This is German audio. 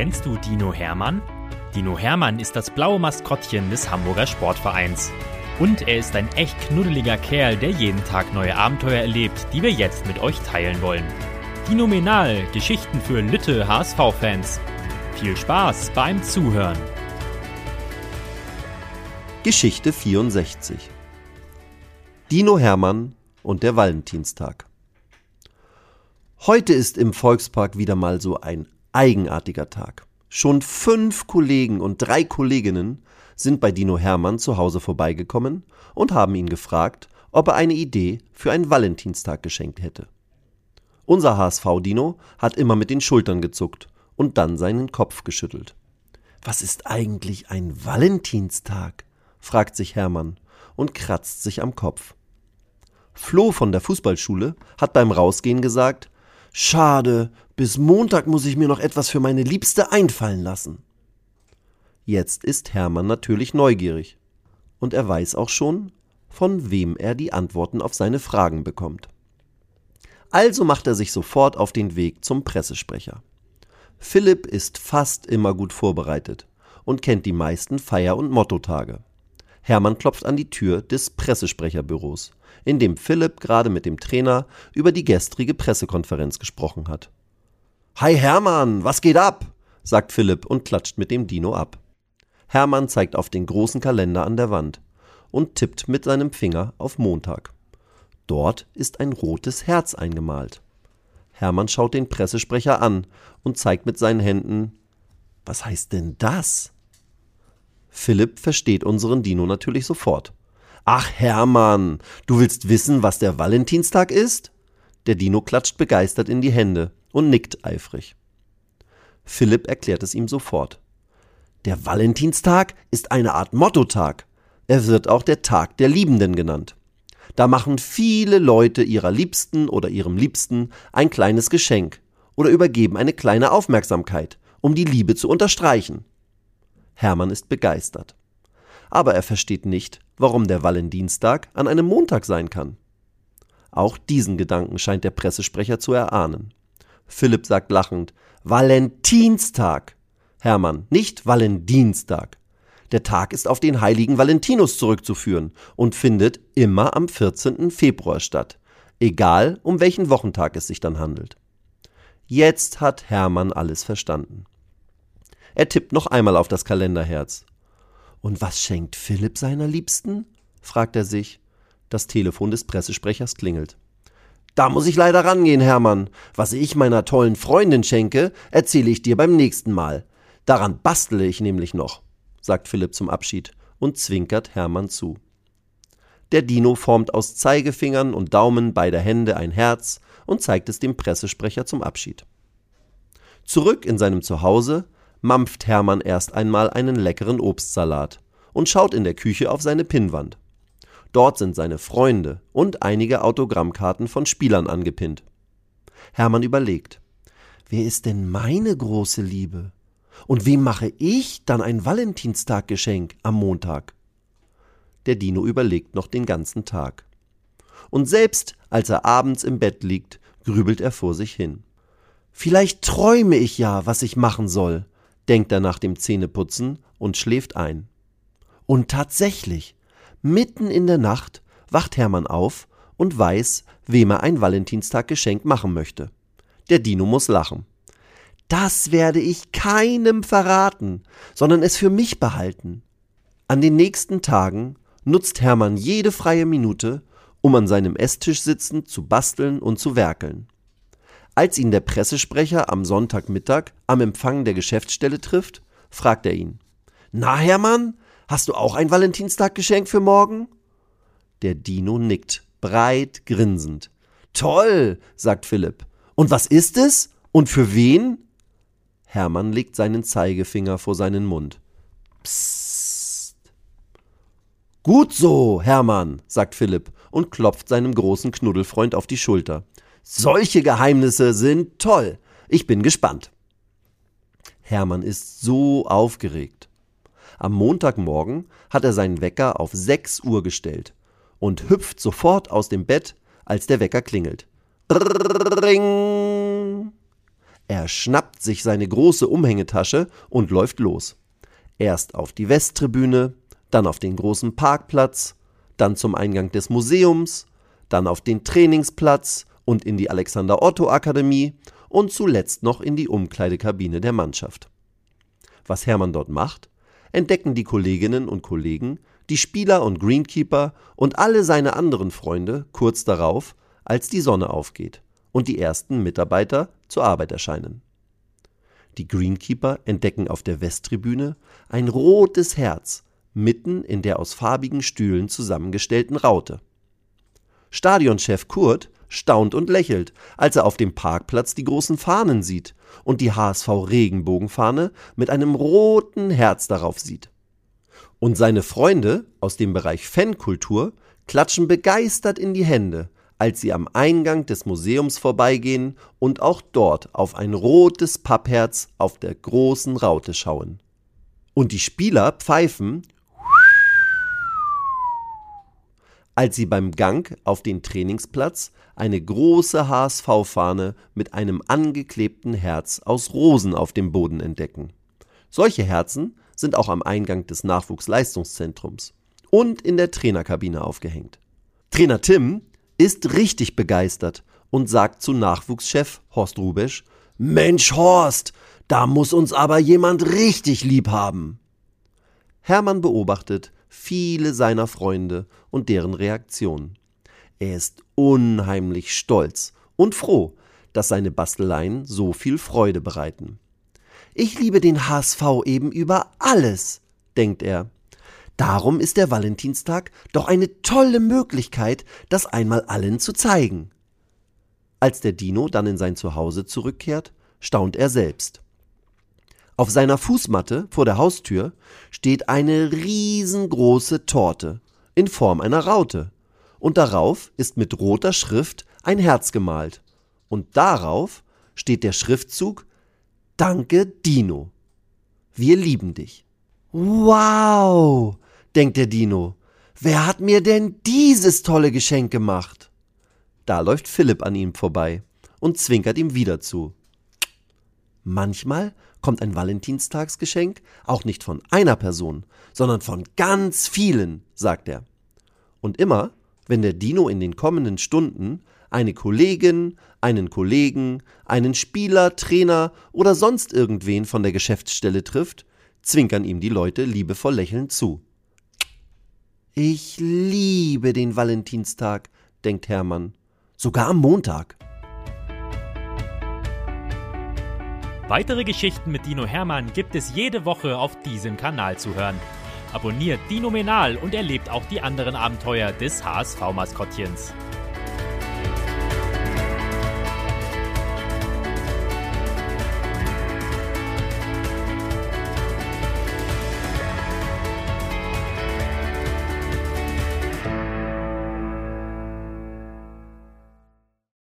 Kennst du Dino Hermann? Dino Hermann ist das blaue Maskottchen des Hamburger Sportvereins. Und er ist ein echt knuddeliger Kerl, der jeden Tag neue Abenteuer erlebt, die wir jetzt mit euch teilen wollen. Dinominal, Geschichten für Lütte HSV-Fans. Viel Spaß beim Zuhören. Geschichte 64 Dino Hermann und der Valentinstag Heute ist im Volkspark wieder mal so ein eigenartiger Tag. Schon fünf Kollegen und drei Kolleginnen sind bei Dino Hermann zu Hause vorbeigekommen und haben ihn gefragt, ob er eine Idee für ein Valentinstag geschenkt hätte. Unser HSV-Dino hat immer mit den Schultern gezuckt und dann seinen Kopf geschüttelt. Was ist eigentlich ein Valentinstag? fragt sich Hermann und kratzt sich am Kopf. Flo von der Fußballschule hat beim Rausgehen gesagt, Schade, bis Montag muss ich mir noch etwas für meine Liebste einfallen lassen. Jetzt ist Hermann natürlich neugierig. Und er weiß auch schon, von wem er die Antworten auf seine Fragen bekommt. Also macht er sich sofort auf den Weg zum Pressesprecher. Philipp ist fast immer gut vorbereitet und kennt die meisten Feier- und Mottotage. Hermann klopft an die Tür des Pressesprecherbüros, in dem Philipp gerade mit dem Trainer über die gestrige Pressekonferenz gesprochen hat. Hi Hermann, was geht ab? sagt Philipp und klatscht mit dem Dino ab. Hermann zeigt auf den großen Kalender an der Wand und tippt mit seinem Finger auf Montag. Dort ist ein rotes Herz eingemalt. Hermann schaut den Pressesprecher an und zeigt mit seinen Händen Was heißt denn das? Philipp versteht unseren Dino natürlich sofort. Ach Hermann, du willst wissen, was der Valentinstag ist? Der Dino klatscht begeistert in die Hände und nickt eifrig. Philipp erklärt es ihm sofort. Der Valentinstag ist eine Art Mottotag. Er wird auch der Tag der Liebenden genannt. Da machen viele Leute ihrer Liebsten oder ihrem Liebsten ein kleines Geschenk oder übergeben eine kleine Aufmerksamkeit, um die Liebe zu unterstreichen. Hermann ist begeistert. Aber er versteht nicht, warum der Valentinstag an einem Montag sein kann. Auch diesen Gedanken scheint der Pressesprecher zu erahnen. Philipp sagt lachend, Valentinstag. Hermann, nicht Valentinstag. Der Tag ist auf den heiligen Valentinus zurückzuführen und findet immer am 14. Februar statt, egal um welchen Wochentag es sich dann handelt. Jetzt hat Hermann alles verstanden. Er tippt noch einmal auf das Kalenderherz. Und was schenkt Philipp seiner Liebsten? fragt er sich. Das Telefon des Pressesprechers klingelt. Da muss ich leider rangehen, Hermann. Was ich meiner tollen Freundin schenke, erzähle ich dir beim nächsten Mal. Daran bastele ich nämlich noch, sagt Philipp zum Abschied und zwinkert Hermann zu. Der Dino formt aus Zeigefingern und Daumen beider Hände ein Herz und zeigt es dem Pressesprecher zum Abschied. Zurück in seinem Zuhause mampft Hermann erst einmal einen leckeren Obstsalat und schaut in der Küche auf seine Pinnwand. Dort sind seine Freunde und einige Autogrammkarten von Spielern angepinnt. Hermann überlegt, wer ist denn meine große Liebe? Und wem mache ich dann ein Valentinstaggeschenk am Montag? Der Dino überlegt noch den ganzen Tag. Und selbst als er abends im Bett liegt, grübelt er vor sich hin. Vielleicht träume ich ja, was ich machen soll, denkt er nach dem Zähneputzen und schläft ein. Und tatsächlich, mitten in der Nacht wacht Hermann auf und weiß, wem er ein Valentinstaggeschenk machen möchte. Der Dino muss lachen. Das werde ich keinem verraten, sondern es für mich behalten. An den nächsten Tagen nutzt Hermann jede freie Minute, um an seinem Esstisch sitzend zu basteln und zu werkeln. Als ihn der Pressesprecher am Sonntagmittag am Empfang der Geschäftsstelle trifft, fragt er ihn: Na, Hermann, hast du auch ein Valentinstaggeschenk für morgen? Der Dino nickt, breit grinsend. Toll, sagt Philipp. Und was ist es? Und für wen? Hermann legt seinen Zeigefinger vor seinen Mund. Psst. Gut so, Hermann, sagt Philipp und klopft seinem großen Knuddelfreund auf die Schulter. Solche Geheimnisse sind toll. Ich bin gespannt. Hermann ist so aufgeregt. Am Montagmorgen hat er seinen Wecker auf 6 Uhr gestellt und hüpft sofort aus dem Bett, als der Wecker klingelt. Ring! Er schnappt sich seine große Umhängetasche und läuft los. Erst auf die Westtribüne, dann auf den großen Parkplatz, dann zum Eingang des Museums, dann auf den Trainingsplatz und in die Alexander Otto Akademie und zuletzt noch in die Umkleidekabine der Mannschaft. Was Hermann dort macht, entdecken die Kolleginnen und Kollegen, die Spieler und Greenkeeper und alle seine anderen Freunde kurz darauf, als die Sonne aufgeht und die ersten Mitarbeiter zur Arbeit erscheinen. Die Greenkeeper entdecken auf der Westtribüne ein rotes Herz mitten in der aus farbigen Stühlen zusammengestellten Raute. Stadionchef Kurt staunt und lächelt, als er auf dem Parkplatz die großen Fahnen sieht und die HSV Regenbogenfahne mit einem roten Herz darauf sieht. Und seine Freunde aus dem Bereich Fankultur klatschen begeistert in die Hände, als sie am Eingang des Museums vorbeigehen und auch dort auf ein rotes Pappherz auf der großen Raute schauen. Und die Spieler pfeifen, als sie beim Gang auf den Trainingsplatz eine große HSV-Fahne mit einem angeklebten Herz aus Rosen auf dem Boden entdecken. Solche Herzen sind auch am Eingang des Nachwuchsleistungszentrums und in der Trainerkabine aufgehängt. Trainer Tim ist richtig begeistert und sagt zu Nachwuchschef Horst Rubesch, Mensch Horst, da muss uns aber jemand richtig lieb haben. Hermann beobachtet viele seiner Freunde und deren Reaktionen. Er ist unheimlich stolz und froh, dass seine Basteleien so viel Freude bereiten. Ich liebe den HSV eben über alles, denkt er. Darum ist der Valentinstag doch eine tolle Möglichkeit, das einmal allen zu zeigen. Als der Dino dann in sein Zuhause zurückkehrt, staunt er selbst. Auf seiner Fußmatte vor der Haustür steht eine riesengroße Torte in Form einer Raute, und darauf ist mit roter Schrift ein Herz gemalt, und darauf steht der Schriftzug Danke, Dino. Wir lieben dich. Wow, denkt der Dino. Wer hat mir denn dieses tolle Geschenk gemacht? Da läuft Philipp an ihm vorbei und zwinkert ihm wieder zu. Manchmal kommt ein Valentinstagsgeschenk auch nicht von einer Person, sondern von ganz vielen, sagt er. Und immer, wenn der Dino in den kommenden Stunden eine Kollegin, einen Kollegen, einen Spieler, Trainer oder sonst irgendwen von der Geschäftsstelle trifft, zwinkern ihm die Leute liebevoll lächelnd zu. Ich liebe den Valentinstag, denkt Hermann, sogar am Montag. Weitere Geschichten mit Dino Hermann gibt es jede Woche auf diesem Kanal zu hören. Abonniert Dino Menal und erlebt auch die anderen Abenteuer des HSV-Maskottchens.